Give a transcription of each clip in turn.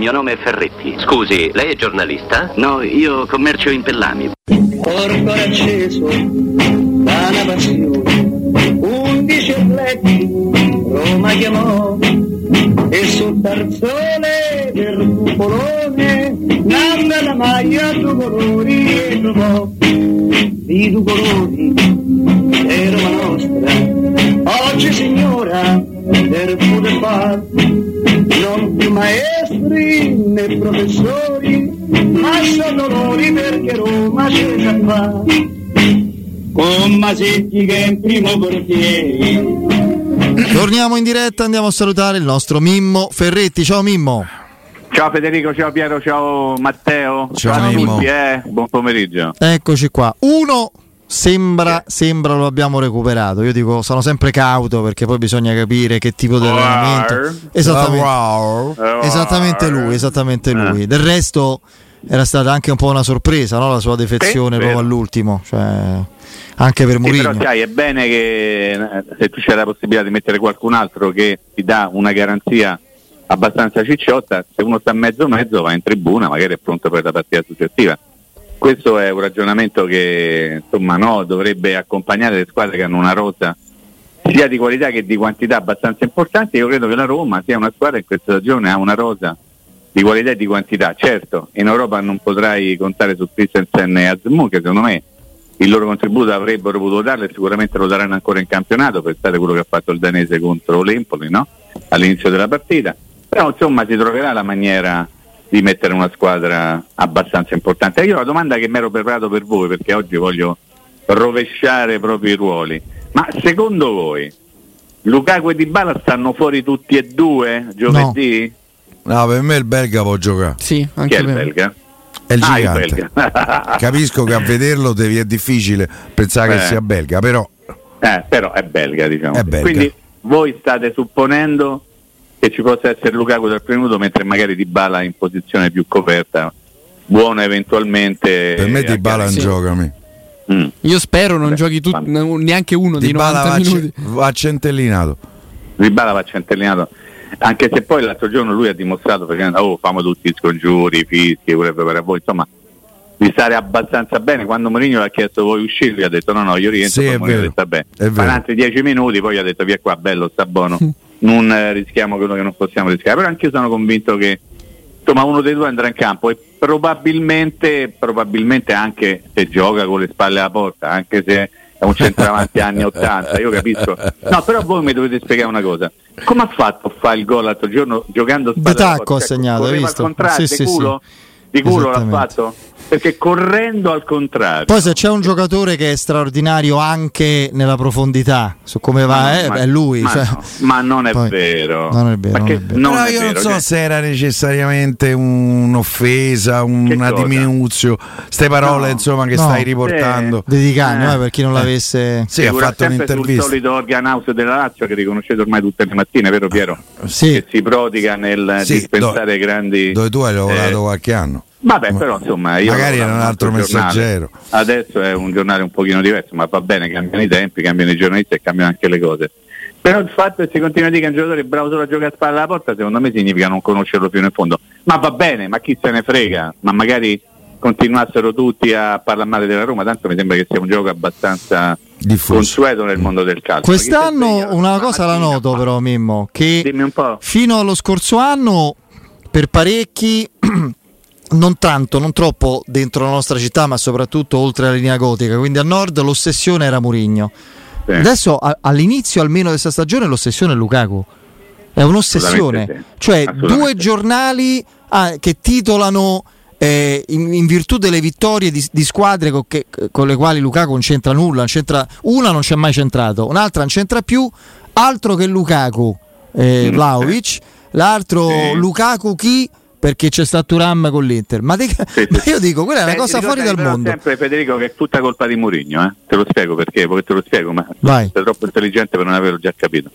mio nome è Ferretti. Scusi, lei è giornalista? No, io commercio in pellami. Corpo acceso da una passione, undici atleti Roma chiamò e sul tarzone del cupolone nanna la maglia due colori e trovò i due colori è Roma nostra oggi signora del poter far non più maestri né professori ma sono loro perché Roma c'è già fa con Masetti che è in primo portiere Torniamo in diretta, andiamo a salutare il nostro Mimmo Ferretti. Ciao Mimmo. Ciao Federico, ciao Piero, ciao Matteo. Ciao, a Mimmo. tutti, eh. Buon pomeriggio. Eccoci qua. Uno sembra, sembra lo abbiamo recuperato. Io dico, sono sempre cauto perché poi bisogna capire che tipo di allenamento. Esattamente, esattamente lui, esattamente lui. Del resto era stata anche un po' una sorpresa, no? La sua defezione Sì, proprio all'ultimo. Cioè, anche per Sì, Mourinho. però sai, è bene che eh, se tu c'è la possibilità di mettere qualcun altro che ti dà una garanzia abbastanza cicciotta, se uno sta mezzo mezzo va in tribuna, magari è pronto per la partita successiva. Questo è un ragionamento che insomma no, dovrebbe accompagnare le squadre che hanno una rosa sia di qualità che di quantità abbastanza importante. Io credo che la Roma sia una squadra che in questa stagione ha una rosa di qualità e di quantità. Certo, in Europa non potrai contare su Christensen e Azmu, che secondo me il loro contributo avrebbero potuto darlo e sicuramente lo daranno ancora in campionato, pensate quello che ha fatto il danese contro l'Empoli no? all'inizio della partita. Però insomma si troverà la maniera di mettere una squadra abbastanza importante. Io una domanda che mi ero preparato per voi, perché oggi voglio rovesciare proprio i ruoli. Ma secondo voi Lukaku e Dybala stanno fuori tutti e due giovedì? No, per me il belga può giocare. Sì, Chi è il belga? È il Ah, gigante. belga. Capisco che a vederlo devi, è difficile pensare che Eh. sia belga, però Eh, però è belga, diciamo. È belga. Quindi voi state supponendo che ci possa essere Lukaku dal primo minuto, mentre magari Dybala in posizione più coperta, buono eventualmente. per me eh, Dybala non sì. gioca. Mm. Io spero non giochi tu, neanche uno di Dybala 90 va, minuti. va centellinato. Dybala va centellinato. Anche se poi l'altro giorno lui ha dimostrato facendo, oh, famo tutti i scongiuri, i fischi, vorrebbe per voi, insomma, di stare abbastanza bene. Quando Mourinho gli ha chiesto vuoi uscire, gli ha detto no, no, io rientro, Sì, poi è vero, detto vabbè, è vero. altri dieci minuti, poi gli ha detto via qua, bello, sta buono, non eh, rischiamo quello che non possiamo rischiare. Però anche io sono convinto che insomma uno dei due andrà in campo e probabilmente, probabilmente anche se gioca con le spalle alla porta, anche se è un centravanti anni 80, io capisco. No, però voi mi dovete spiegare una cosa. Come ha fatto a fare il gol l'altro giorno giocando spalle alla tacco porta? ha segnato, hai correva visto? Sì, di sì, culo? Di culo l'ha fatto? Perché correndo al contrario. Poi se c'è un giocatore che è straordinario anche nella profondità, su come va, Ma eh, ma- è lui. ma cioè. no, ma non è Poi- vero. Non è vero, Ma non che- è vero. non però è io non so cioè- se era necessariamente un'offesa, una cosa? diminuzio, ste parole No. insomma che No. stai riportando. Di Cagno, Eh. eh, per chi non l'avesse... Sì, ha fatto sul un'intervista. solito organ house della Lazio che riconoscete ormai tutte le mattine, vero Piero? Sì. Che si prodiga nel Sì, dispensare grandi... Dove tu hai lavorato eh, qualche anno. Vabbè, però insomma, io Magari era un altro giornale. messaggero. Adesso è un giornale un pochino diverso, ma va bene, cambiano i tempi, cambiano i giornalisti e cambiano anche le cose. Però il fatto che si continua a dire che un giocatore è bravo solo a giocare a spalla alla porta, secondo me significa non conoscerlo fino in fondo. Ma va bene, ma chi se ne frega? Ma magari continuassero tutti a parlare male della Roma, tanto mi sembra che sia un gioco abbastanza Diffuso. consueto nel mondo del calcio. Ma Quest'anno una cosa la noto ma- però Mimmo, che Dimmi un po'. fino allo scorso anno per parecchi, non tanto, non troppo dentro la nostra città, ma soprattutto oltre la linea gotica, quindi a nord l'ossessione era Murigno. Sì. Adesso a- all'inizio almeno di questa stagione l'ossessione è Lukaku. È un'ossessione. Sì. Cioè due giornali ah, che titolano eh, in, in virtù delle vittorie di, di squadre co- che- con le quali Lukaku non c'entra nulla, non c'entra- una non c'è mai centrato, un'altra non c'entra più, altro che Lukaku, eh, Mm, Vlahovic, l'altro Sì. Lukaku chi? Perché c'è stato Turam con l'Inter. Ma, te- Sì, ma io dico, quella è una Eh, cosa fuori dal mondo. sempre Federico che è tutta colpa di Mourinho, eh? te lo spiego perché, poi te lo spiego, ma Vai. sei troppo intelligente per non averlo già capito.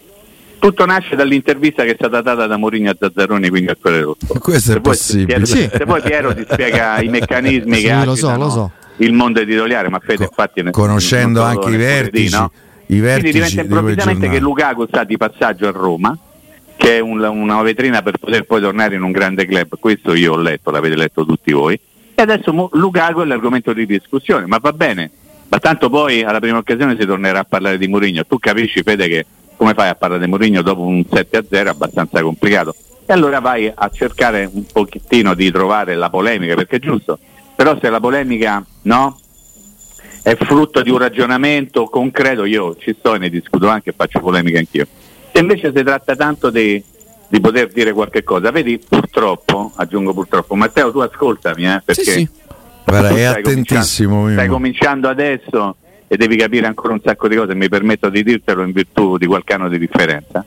Tutto nasce dall'intervista che è stata data da Mourinho a Zazzaroni, quindi a Corriere Sport. Questo è Se poi- possibile. Piero, Sì. Se poi Piero ti spiega i meccanismi Sì, che lo so, lo so. il mondo editoriale, ma Fede Co- infatti conoscendo anche i vertici, no? i vertici Quindi diventa di improvvisamente che. Lukaku sta di passaggio a Roma che è un- una vetrina per poter poi tornare in un grande club. Questo io ho letto, l'avete letto tutti voi. E adesso Mo- Lukaku è l'argomento di discussione, ma va bene. Ma tanto poi alla prima occasione si tornerà a parlare di Mourinho. Tu capisci, Fede, che come fai a parlare di Mourinho dopo un 7-0 è abbastanza complicato. E allora vai a cercare un pochettino di trovare la polemica, perché è giusto. Però se la polemica no, è frutto di un ragionamento concreto, io ci sto e ne discuto anche e faccio polemica anch'io. Se invece si tratta tanto di, di poter dire qualche cosa, vedi, purtroppo, aggiungo purtroppo, Matteo tu ascoltami, eh, perché Sì, sì. Guarda, tu è stai attentissimo. cominciando- Stai cominciando adesso e devi capire ancora un sacco di cose, mi permetto di dirtelo in virtù di qualche anno di differenza.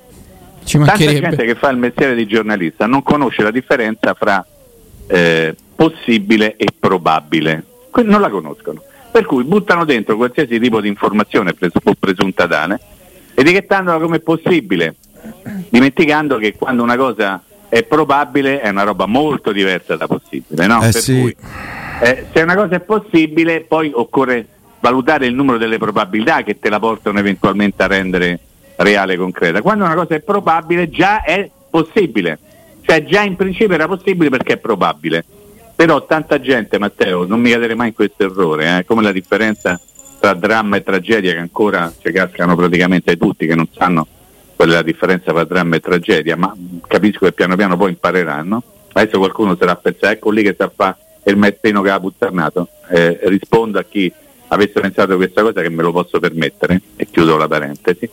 Ci Tanta gente che fa il mestiere di giornalista non conosce la differenza fra eh, possibile e probabile. Que- non la conoscono. Per cui buttano dentro qualsiasi tipo di informazione pres- o presunta tale, etichettandola come possibile, dimenticando che quando una cosa è probabile è una roba molto diversa da possibile. No? Eh Per sì. cui, eh, se una cosa è possibile, poi occorre valutare il numero delle probabilità che te la portano eventualmente a rendere reale e concreta. Quando una cosa è probabile, già è possibile, cioè già in principio era possibile perché è probabile. Però tanta gente, Matteo, non mi cadere mai in questo errore, eh, come la differenza tra dramma e tragedia che ancora ci cascano praticamente tutti che non sanno qual è la differenza tra dramma e tragedia, ma capisco che piano piano poi impareranno. Adesso qualcuno sarà a pensare, ecco lì che sta a fare il mettino che ha putternato. Eh, rispondo a chi avesse pensato questa cosa che me lo posso permettere, e chiudo la parentesi.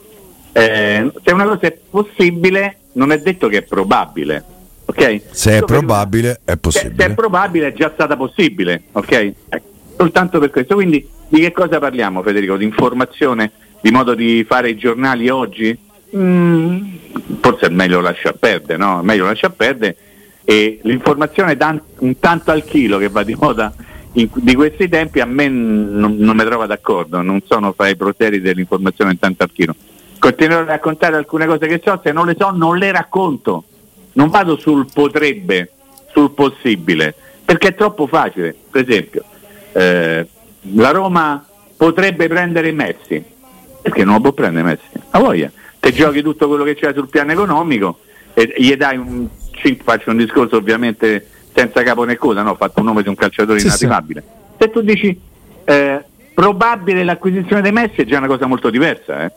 Eh, se una cosa è possibile, non è detto che è probabile. ok? Se è probabile, è se, se è possibile. probabile è già stata possibile, ok? Ecco, soltanto per questo. Quindi di che cosa parliamo, Federico? Di informazione, di modo di fare i giornali oggi? Mm, forse è meglio lasciar perdere, no? È meglio lasciar perdere. E l'informazione tan- un tanto al chilo che va di moda in- di questi tempi a me non, non mi trova d'accordo, non sono fra i proteri dell'informazione tanto al chilo. Continuerò a raccontare alcune cose che so, se non le so non le racconto non vado sul potrebbe, sul possibile, perché è troppo facile. Per esempio, eh, la Roma potrebbe prendere Messi, perché non lo può prendere Messi? A voglia, te giochi tutto quello che c'è sul piano economico e gli dai un faccio un discorso ovviamente senza capo né coda, no? ho fatto un nome di un calciatore Sì, sì. inarrivabile. Se tu dici eh, probabile l'acquisizione dei Messi è già una cosa molto diversa, eh?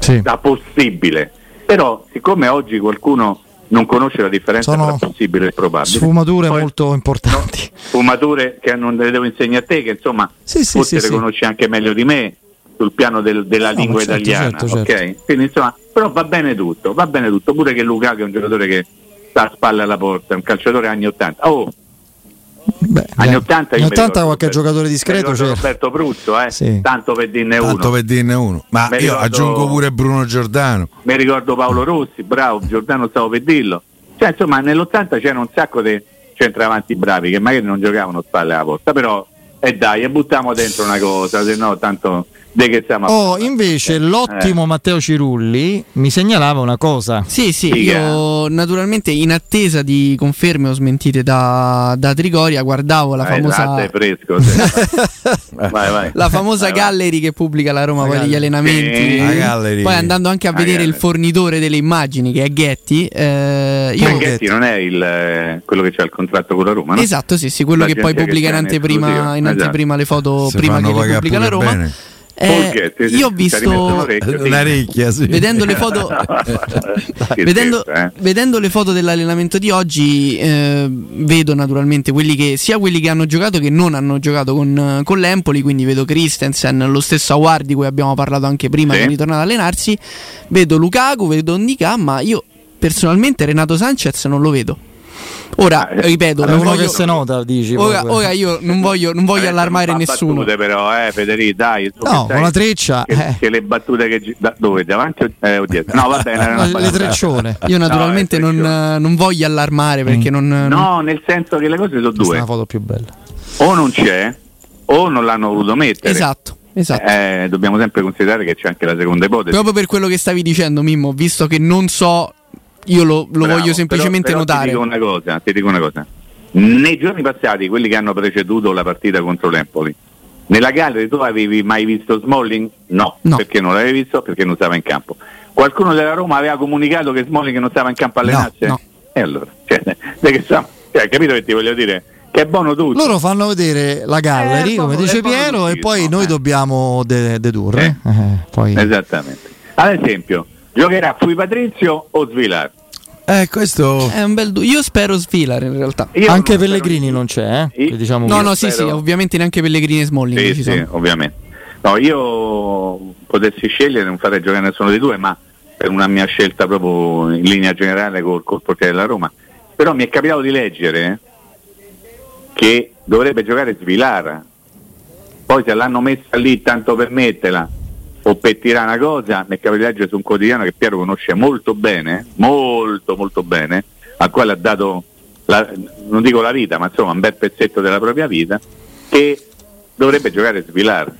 Sì. da possibile. Però siccome oggi qualcuno non conosce la differenza Sono tra possibile e probabile, Sfumature poi- molto importanti. sfumature che non le devo insegnare a te, che insomma Sì, sì, forse sì, le conosci anche meglio di me sul piano del- della No, lingua ma certo, italiana, certo, certo. ok? Quindi insomma, però va bene tutto, va bene tutto, pure che Lukaku è un giocatore che sta a spalle alla porta, è un calciatore anni 80. Oh, Beh, anni beh, 80 io anni mi 80 ricordo qualche Roberto- giocatore discreto c'era. Roberto Pruzzo, eh? Sì. tanto per dirne uno. Tanto per dirne uno. Ma Mi io ricordo- aggiungo pure Bruno Giordano. mi ricordo Paolo Rossi, bravo, Giordano stavo per dirlo. Cioè, insomma, nell'80 c'era un sacco di centravanti bravi che magari non giocavano spalle alla porta, però e dai, e buttiamo dentro una cosa, se no tanto de che stiamo Oh, invece Eh. l'ottimo Matteo Cirulli mi segnalava una cosa. Sì, sì, Figa. io naturalmente in attesa di conferme o smentite da, da Trigoria guardavo la Eh, famosa, latte fresco. sì. vai, vai. la famosa Vai, vai. gallery che pubblica la Roma La poi gallery. allenamenti. Sì. La gallery. Poi andando anche a La vedere il fornitore delle immagini che è Getty, eh, io, Ghetti non è il, eh, quello che c'ha il contratto con la Roma, no? esatto, sì, sì, quello che poi pubblica in che in anteprima, in esatto. anteprima le foto Si prima che le pubblica la Roma. bene. Eh, io ho visto. Una ricchia, sì. vedendo le foto vedendo, scherzo, eh. vedendo le foto dell'allenamento di oggi eh, vedo naturalmente quelli che sia quelli che hanno giocato che non hanno giocato con, con l'Empoli quindi vedo Christensen lo stesso Award di cui abbiamo parlato anche prima Sì. che è ritornato ad allenarsi vedo Lukaku vedo Ndika ma io personalmente Renato Sanchez non lo vedo ora Ah, eh, ripeto non voglio- che se nota, dici. ora, ora io non voglio, non voglio Adesso allarmare non nessuno battute però, eh, Federico, dai. No, con la treccia. Che, eh. che le battute che da, dove davanti o, eh, o dietro? No, va bene. una Le treccione. io naturalmente No, non, precioso. non voglio allarmare perché non, non- No, nel senso che le cose sono Questa è due. una foto più bella. O non c'è, o non l'hanno voluto mettere. esatto esatto Eh, dobbiamo sempre considerare che c'è anche la seconda ipotesi. Proprio per quello che stavi dicendo, Mimmo, visto che non so, io lo, lo Bravo, voglio semplicemente però- però notare. Ti dico una cosa, ti dico una cosa. Nei giorni passati, quelli che hanno preceduto la partita contro l'Empoli, nella gallery tu avevi mai visto Smalling? No, No. perché non l'avevi visto? Perché non stava in campo. qualcuno della Roma aveva comunicato che Smalling non stava in campo allenarsi? No, no. E allora, cioè, de che sta- cioè, capito che ti voglio dire? Che è buono tutto. Loro fanno vedere la gallery, Eh, come dice proprio Piero, e poi no, noi eh. dobbiamo de- dedurre. Eh. Eh, poi- Esattamente. Ad esempio, giocherà Fui Patrizio o Svilar? Eh, questo. È un bel du- Io spero Svilar in realtà. Io Anche non Pellegrini spero- non c'è, eh? Io- diciamo No, no, sì, spero- sì, ovviamente neanche Pellegrini e Smalling Sì, ci sì, sono. ovviamente. No, io potessi scegliere non farei giocare nessuno dei due, ma per una mia scelta proprio in linea generale col, col portiere della Roma. Però mi è capitato di leggere che dovrebbe giocare Svilar. Poi se l'hanno messa lì tanto per metterla o per tirare una cosa, mi è capitato di leggere su un quotidiano che Piero conosce molto bene, molto molto bene, al quale ha dato, la- non dico la vita, ma insomma un bel pezzetto della propria vita, che dovrebbe giocare Svilar.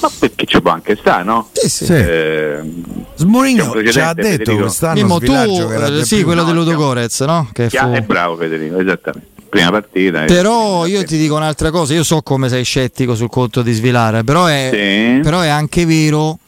Ma perché ci può anche stare, no? Sì, sì. Eh, Smorigno ci ha detto Federico. quest'anno Mimmo, tu, eh, di sì, quello No, dello siamo- Gorez, no? Che fu... È bravo Federico, esattamente. Prima partita. Però io ti dico un'altra cosa, io so come sei scettico sul conto di Svilar, però è, Sì. però è anche vero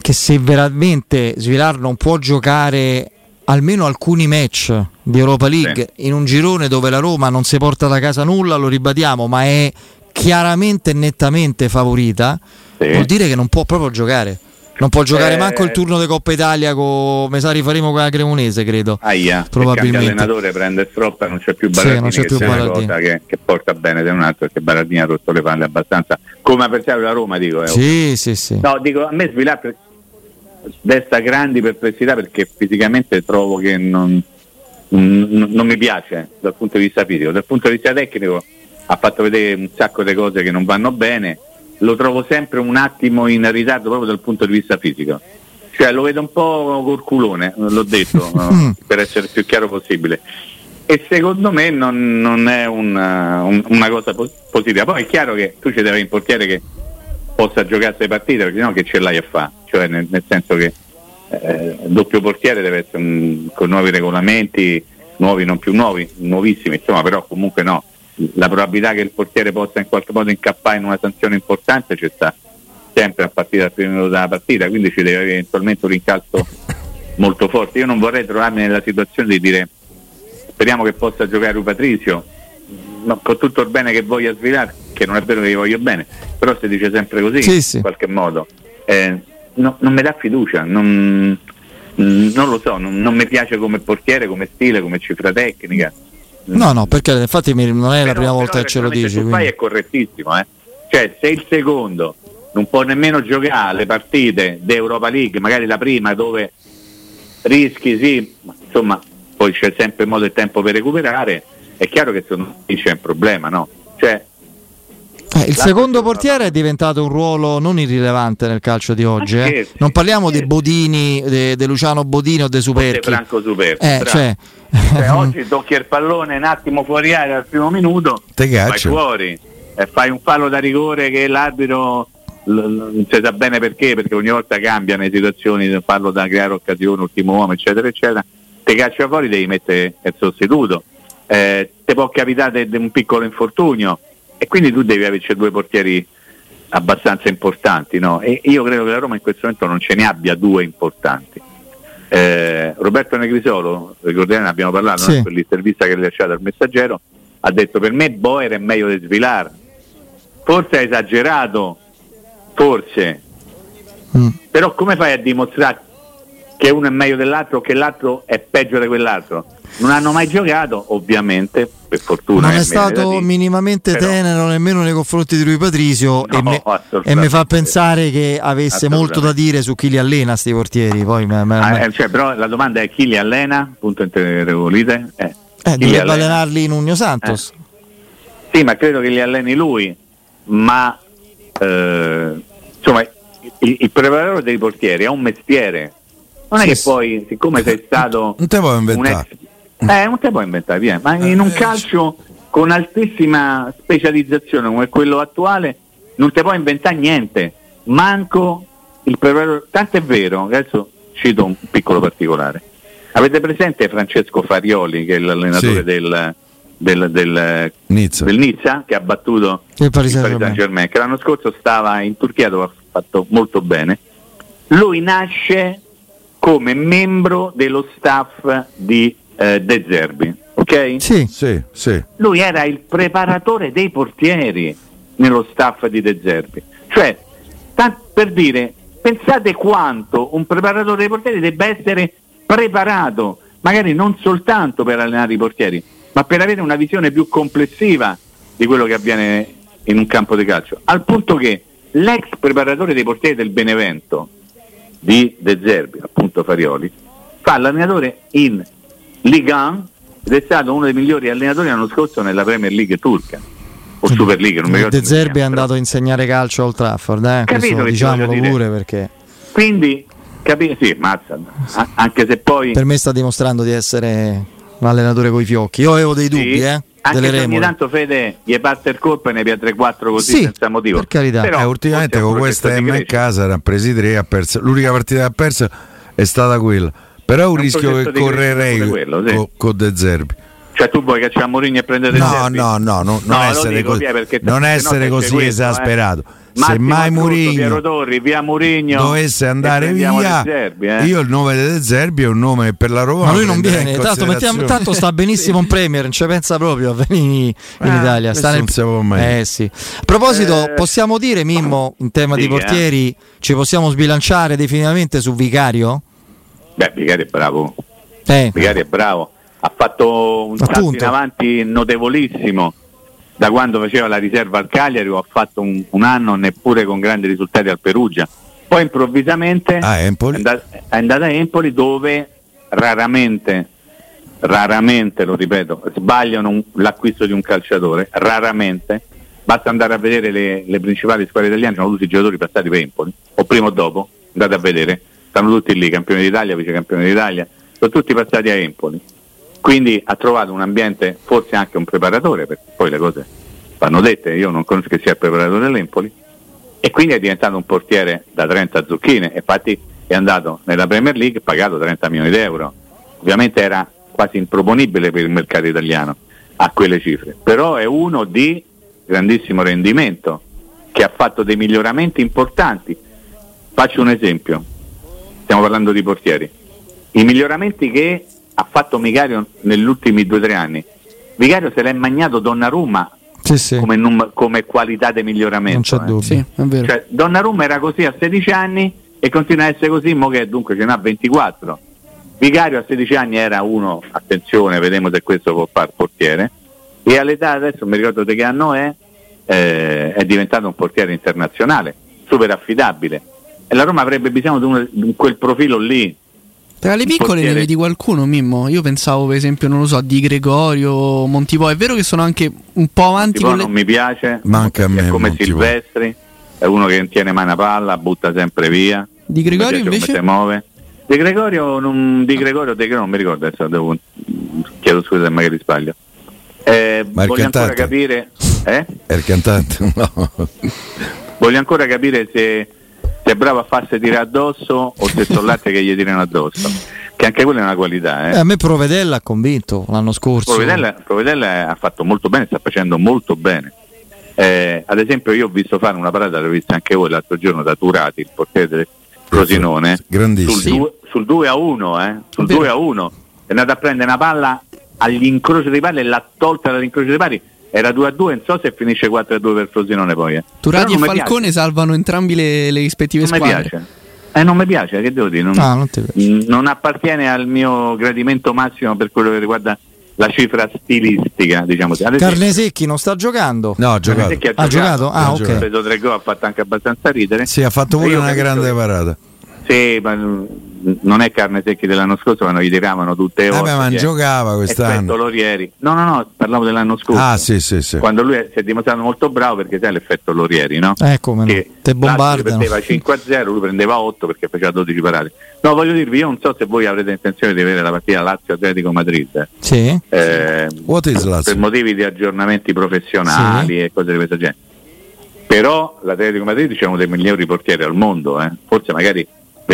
che se veramente Svilar non può giocare almeno alcuni match di Europa League in un girone dove la Roma non si porta da casa nulla, lo ribadiamo, ma è chiaramente e nettamente favorita, Sì. vuol dire che non può proprio giocare. Non può giocare Eh. manco il turno di Coppa Italia come sa rifaremo con la Cremonese, credo. Aia, Probabilmente. l'allenatore prende stroppa non c'è più Sì, Baradini non c'è che più una Baradini. cosa che, che porta bene da un altro perché Baradini ha rotto le palle abbastanza come avversario della Roma dico eh. Sì, sì, sì. no dico a me per- desta grandi perplessità perché fisicamente trovo che non, non, non mi piace dal punto di vista fisico dal punto di vista tecnico ha fatto vedere un sacco di cose che non vanno bene lo trovo sempre un attimo in ritardo proprio dal punto di vista fisico cioè lo vedo un po' col culone, l'ho detto, no? per essere il più chiaro possibile. E secondo me non, non è una, un- una cosa pos- positiva. Poi è chiaro che tu ci devi un portiere che possa giocare queste partite, perché no che ce l'hai a fare. Cioè nel, nel senso che eh, il doppio portiere deve essere un- con nuovi regolamenti, nuovi non più nuovi, nuovissimi, insomma, però comunque no. La probabilità che il portiere possa in qualche modo incappare in una sanzione importante c'è sta sempre a partire dal primo minuto della partita, quindi ci deve avere eventualmente un rincalzo molto forte. Io non vorrei trovarmi nella situazione di dire speriamo che possa giocare Rui Patrizio, ma con tutto il bene che voglia svilare, che non è vero che gli voglio bene, però si dice sempre così Sì, sì. in qualche modo. Eh, no- non mi dà fiducia, non, mm, non lo so, non, non mi piace come portiere, come stile, come cifra tecnica. No, no, perché infatti non è la Però- prima volta che ce lo dici. tu fai quindi. è correttissimo, eh. Cioè, se il secondo non può nemmeno giocare le partite di Europa League, magari la prima dove rischi, sì, ma insomma, poi c'è sempre modo e tempo per recuperare, è chiaro che secondo me c'è un problema, no? Cioè, Eh, il secondo portiere è diventato un ruolo non irrilevante nel calcio di oggi. Eh. Non parliamo di. Bodini, di Luciano Bodini o di Superchi. De Franco Superchi, Eh, bravo. cioè, Cioè, oggi tocchi il pallone un attimo fuori aria al primo minuto, Te vai fuori e fai un fallo da rigore che l'arbitro non si sa bene perché, perché ogni volta cambiano le situazioni, fallo da creare occasione, ultimo uomo, eccetera, eccetera. Te caccia fuori, devi mettere il sostituto. Eh, te può capitare un piccolo infortunio e quindi tu devi averci due portieri abbastanza importanti, no? E io credo che la Roma in questo momento non ce ne abbia due importanti. Eh, Roberto Negrisolo, ricordiamo, ne abbiamo parlato Sì. no? per l'intervista che ha lasciato al messaggero, ha detto per me Boer è meglio di Svilar. Forse ha esagerato, forse, mm. però come fai a dimostrare che uno è meglio dell'altro o che l'altro è peggio di quell'altro? Non hanno mai giocato, ovviamente, per fortuna. non eh, è ne stato dire. minimamente Però- tenero nemmeno nei confronti di Rui Patrisio No, e, me- e mi fa pensare che avesse molto da dire su chi li allena sti portieri. Poi, me- me- Ah, eh, cioè, però la domanda è chi li allena? Punto interrogolite. Eh, eh, dovrebbe allena? allenarli in Unio Santos. Sì, ma credo che li alleni lui, ma eh, insomma il, il preparatore dei portieri è un mestiere. Non è Sì, che sì. poi, siccome sei stato Non te puoi un inventare. ex- eh, non te puoi inventare, via. ma in un Eh, calcio con altissima specializzazione come quello attuale non ti puoi inventare niente, manco il preparatore. Tanto è vero, adesso cito un piccolo particolare. Avete presente Francesco Farioli, che è l'allenatore Sì. del, del, del, Nizza. del Nizza, che ha battuto Il Paris Saint-Germain. Saint-Germain, che l'anno scorso stava in Turchia dove ha fatto molto bene. Lui nasce come membro dello staff di eh, De Zerbi, ok? Sì. Sì, sì. Lui era il preparatore dei portieri nello staff di De Zerbi. Cioè, tan- per dire, pensate quanto un preparatore dei portieri debba essere preparato, magari non soltanto per allenare i portieri, ma per avere una visione più complessiva di quello che avviene in un campo di calcio. Al punto che l'ex preparatore dei portieri del Benevento di De Zerbi, appunto Farioli, fa l'allenatore in Ligue 1 ed è stato uno dei migliori allenatori l'anno scorso nella Premier League turca o Super League, non mi ricordo. De Zerbi è andato a insegnare calcio a Old Trafford, eh? Capito diciamolo pure perché. Quindi, capi- sì, mazza, anche se poi... per me sta dimostrando di essere un allenatore coi fiocchi. Io avevo dei Sì, dubbi, eh? Anche se ogni tanto Fede gli parte il colpo e ne piace 3-4 così Sì, senza motivo. per carità. Però Eh, ultimamente con questa M in crescita. casa ne ha presi tre, ha perso. l'unica partita che ha perso è stata quella. Però è un un rischio che correrei quello, sì. con, con De Zerbi. Cioè tu vuoi cacciare Mourinho e prendere No, Zerbi? no, no, no, non No, lo essere perché non se no essere così questo, esasperato. eh. Se Massimo mai Astruzzo, Piero Mourinho Torri, via dovesse andare via, Zerbi, eh. io il nome di De Zerbi è un nome per la Roma. Ma lui non viene, in tanto, mettiamo- tanto sta benissimo in Premier, non ci pensa proprio a venire in Ah, Italia. Sta nel- non. Eh sì. A proposito, Eh, possiamo dire, Mimmo, in tema di dica. portieri, ci possiamo sbilanciare definitivamente su Vicario? Beh, Vigari è bravo. Eh, Vigari è bravo. Ha fatto un salto in avanti notevolissimo da quando faceva la riserva al Cagliari o ha fatto un, un anno neppure con grandi risultati al Perugia. Poi improvvisamente Ah, è, andato, è andato a Empoli dove raramente, raramente, lo ripeto, sbagliano un- l'acquisto di un calciatore, raramente. Basta andare a vedere le, le principali squadre italiane, sono tutti i giocatori passati per Empoli, o prima o dopo, andate a vedere, stanno tutti lì, campioni d'Italia, vice campioni d'Italia, sono tutti passati a Empoli. Quindi ha trovato un ambiente, forse anche un preparatore, perché poi le cose vanno dette, io non conosco che sia il preparatore dell'Empoli, e quindi è diventato un portiere da 30 zucchine, infatti è andato nella Premier League pagato 30 milioni di euro. Ovviamente era quasi improponibile per il mercato italiano a quelle cifre, però è uno di grandissimo rendimento che ha fatto dei miglioramenti importanti. Faccio un esempio, stiamo parlando di portieri. I miglioramenti che ha fatto Vicario negli ultimi due o tre anni. Vicario se l'è magnato Donnarumma sì, sì, come, num- come qualità di non miglioramento. c'è eh. dubbio. Sì, è vero. Cioè, Donnarumma era così a 16 anni e continua a essere così, mo che dunque ce n'ha 24. Vicario a 16 anni era uno, attenzione, vedremo se questo può far portiere, e all'età adesso, non mi ricordo di che anno è, eh, è diventato un portiere internazionale, super affidabile. E la Roma avrebbe bisogno di, uno- di quel profilo lì. Tra le piccole ne vedi qualcuno, Mimmo? Io pensavo, per esempio, non lo so, di Gregorio, Montipò. È vero che sono anche un po' avanti Tipo con le... non mi piace, Manca a me è come Montipò. Silvestri, è uno che non tiene mano a palla, butta sempre via. Di Gregorio invece? come si muove. Di Gregorio, non, di Gregorio, De Gregorio non mi ricordo adesso, devo, chiedo scusa se magari sbaglio. Eh, Ma il voglio ancora capire, eh? È il cantante? No. voglio ancora capire se, se è bravo a farsi tirare addosso o se sono latte che gli tirano addosso. Che anche quella è una qualità. Eh, Eh. a me Provedella ha convinto l'anno scorso. Provedella, Provedella ha fatto molto bene, sta facendo molto bene. Eh, ad esempio io ho visto fare una parata, l'ho vista anche voi l'altro giorno da Turati, il portiere del Frosinone, Grandissimo. sul, due- sul 2 a 1, eh? sul Vero. 2 a 1, è andato a prendere una palla all'incrocio dei pali e l'ha tolta dall'incrocio dei pali, era 2 a 2, non so se finisce 4 a 2 per Frosinone poi. Eh. Turati e mi Falcone salvano entrambi le, le rispettive piace, non mi squadre. piace. Eh, non mi piace, che devo dire? Non, Ah, non ti piace. Mm, non appartiene al mio gradimento massimo per quello che riguarda la cifra stilistica, diciamo Carnesecchi non sta giocando? No, ha giocato. Carnesecchi Ha giocato? Ah, Ha ok. giocato. Preso tre gol, ha fatto anche abbastanza ridere. Sì, ha fatto pure una grande parata. Sì, ma mm, non è carne secchi dell'anno scorso, ma non gli tiravano tutte le Eh volte. ma chi è? giocava Effetto quest'anno. Lorieri. No, no, no, parlavo dell'anno scorso. Ah, sì, sì, sì. Quando lui è- si è dimostrato molto bravo perché sai l'effetto Lorieri, no? Eh, come no. Che Te bombardano. prendeva 5 a 0, lui prendeva 8 perché faceva 12 parate. No, voglio dirvi, io non so se voi avrete intenzione di vedere la partita Lazio Atletico Madrid. Sì. eh, What is per Lazio? motivi di aggiornamenti professionali e cose di questo genere. Però l'Atletico Madrid c'è uno dei migliori portieri al mondo, eh. forse magari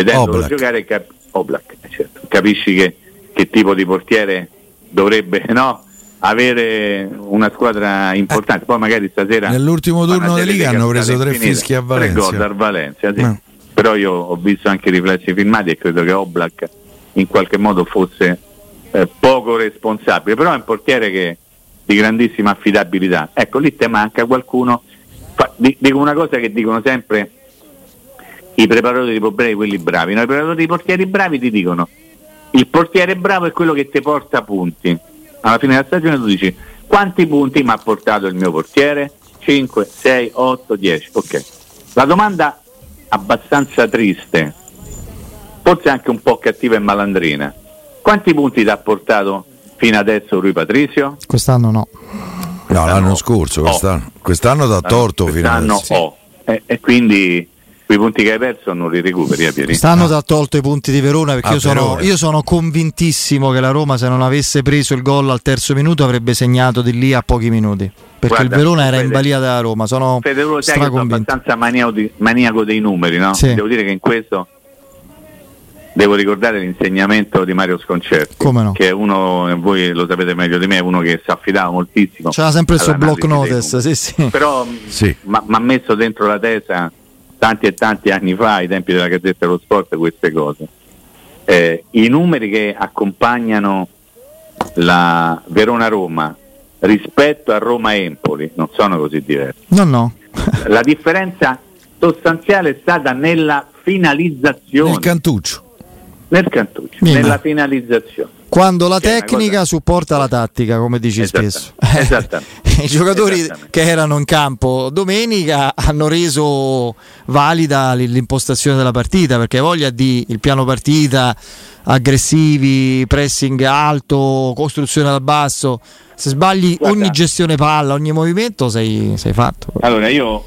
vedendolo Oblak. giocare cap- Oblak, eh, certo. capisci che, che tipo di portiere dovrebbe no, avere una squadra importante. Poi magari stasera Nell'ultimo turno serie Liga hanno preso tre fischi a Tre gol Valencia. dal Valencia, sì. Eh. però io ho visto anche i riflessi filmati e credo che Oblak in qualche modo fosse eh, poco responsabile, però è un portiere che di grandissima affidabilità. Ecco, lì te manca qualcuno. Fa, dico una cosa che dicono sempre i preparatori di problemi, quelli bravi. No, I preparatori di portieri bravi ti dicono il portiere bravo è quello che ti porta punti. Alla fine della stagione tu dici quanti punti mi ha portato il mio portiere? 5, 6, 8, 10. Ok. La domanda abbastanza triste, forse anche un po' cattiva e malandrina. Quanti punti ti ha portato fino adesso Rui Patricio? Quest'anno no. No, l'anno scorso, quest'anno, quest'anno da torto quest'anno fino adesso. Sì. E, e quindi quei punti che hai perso non li recuperi a eh, Pieri. Stanno ah. da tolto i punti di Verona perché io sono, io sono, convintissimo che la Roma se non avesse preso il gol al terzo minuto avrebbe segnato di lì a pochi minuti. Perché Guarda, il Verona era Fede, in balia della Roma, sono Fede, sono abbastanza maniaco, di, maniaco dei numeri, no? Sì. Devo dire che in questo devo ricordare l'insegnamento di Mario Sconcerti, no? che è uno, voi lo sapete meglio di me, è uno che si affidava moltissimo. C'era sempre il suo block notice, sì, sì. Però sì. mi ha messo dentro la tesa tanti e tanti anni fa, ai tempi della Gazzetta dello Sport, queste cose. Eh, I numeri che accompagnano la Verona-Roma rispetto a Roma-Empoli non sono così diversi. No, no. la differenza sostanziale è stata nella finalizzazione. Nel cantuccio nel cantuccio, Mima. nella finalizzazione. Quando la tecnica cosa... supporta la tattica, come dici spesso. Esattamente. I giocatori che erano in campo domenica hanno reso valida l'impostazione della partita perché voglia di il piano partita, aggressivi, pressing alto, costruzione dal basso. Se sbagli Guarda. ogni gestione palla, ogni movimento, sei, sei fatto. Allora io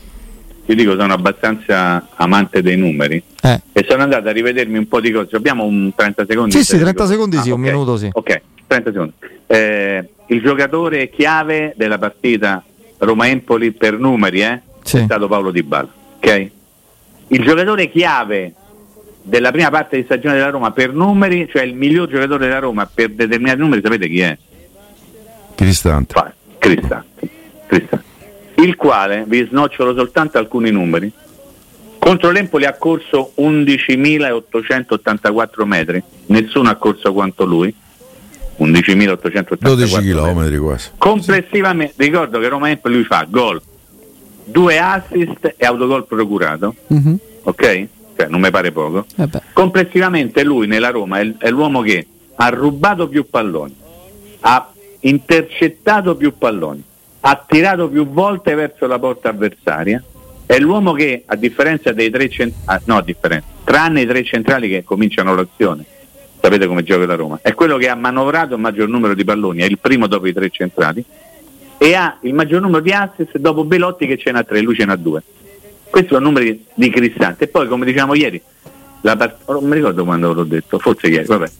vi dico sono abbastanza amante dei numeri eh. e sono andato a rivedermi un po' di cose. Abbiamo un 30 secondi? Sì, sì, 30 secondi ah, sì, okay. un minuto sì. Ok, 30 secondi. Eh, il giocatore chiave della partita Roma-Empoli per numeri eh, sì. è stato Paolo Di Bala. Okay? Il giocatore chiave della prima parte di stagione della Roma per numeri, cioè il miglior giocatore della Roma per determinati numeri, sapete chi è? Cristante. Cristante. Cristante il quale, vi snocciolo soltanto alcuni numeri, contro l'Empoli ha corso 11.884 metri, nessuno ha corso quanto lui, 11.884 12 km quasi. Complessivamente, ricordo che Roma Empoli lui fa gol, due assist e autogol procurato, mm-hmm. ok? Cioè, non mi pare poco. Eh Complessivamente lui nella Roma è, è l'uomo che ha rubato più palloni, ha intercettato più palloni, ha tirato più volte verso la porta avversaria. È l'uomo che, a differenza dei tre centrali, ah, no, a differenza, tranne i tre centrali che cominciano l'azione, sapete come gioca la Roma, è quello che ha manovrato il maggior numero di palloni, è il primo dopo i tre centrali, e ha il maggior numero di assist dopo Belotti che ce n'ha tre, lui ce n'ha due. Questi sono numeri di Cristante. E poi, come diciamo ieri, part- non mi ricordo quando l'ho detto, forse ieri, vabbè.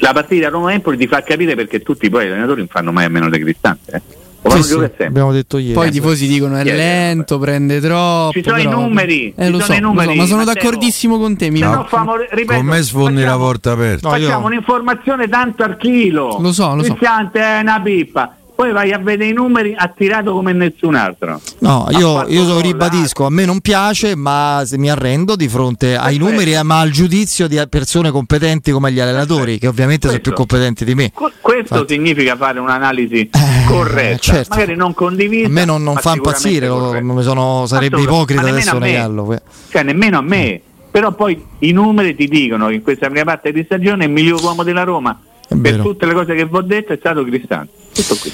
La partita Roma-Empoli ti fa capire perché tutti poi gli allenatori non fanno mai a meno di Cristante. Eh sì, sì, abbiamo detto ieri. Poi i tifosi dicono è lento, prende troppo. Ci sono però... i numeri, eh, lo, so, i numeri lo so, ma sono d'accordissimo con te. No, famo, ripeto, con me sfondi la porta aperta. No, facciamo io... un'informazione tanto al chilo. Lo so, lo so. è una pippa poi vai a vedere i numeri attirato come nessun altro. No, io, io ribadisco, a me non piace, ma mi arrendo di fronte ai Perfetto. numeri, ma al giudizio di persone competenti come gli allenatori, Perfetto. che ovviamente questo, sono più competenti di me. Questo Infatti. significa fare un'analisi eh, corretta, certo. magari non condivisa. A me non, non fa impazzire, lo, sono, sarebbe ipocrita adesso negarlo. Cioè, nemmeno a me. Però poi i numeri ti dicono che in questa prima parte di stagione il miglior uomo della Roma per tutte le cose che vi ho detto è stato Cristante. Tutto qui.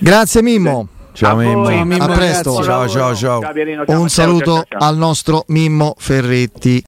Grazie Mimmo. Ciao Mimmo. a presto. Ciao ciao ciao. Un saluto al nostro Mimmo Ferretti.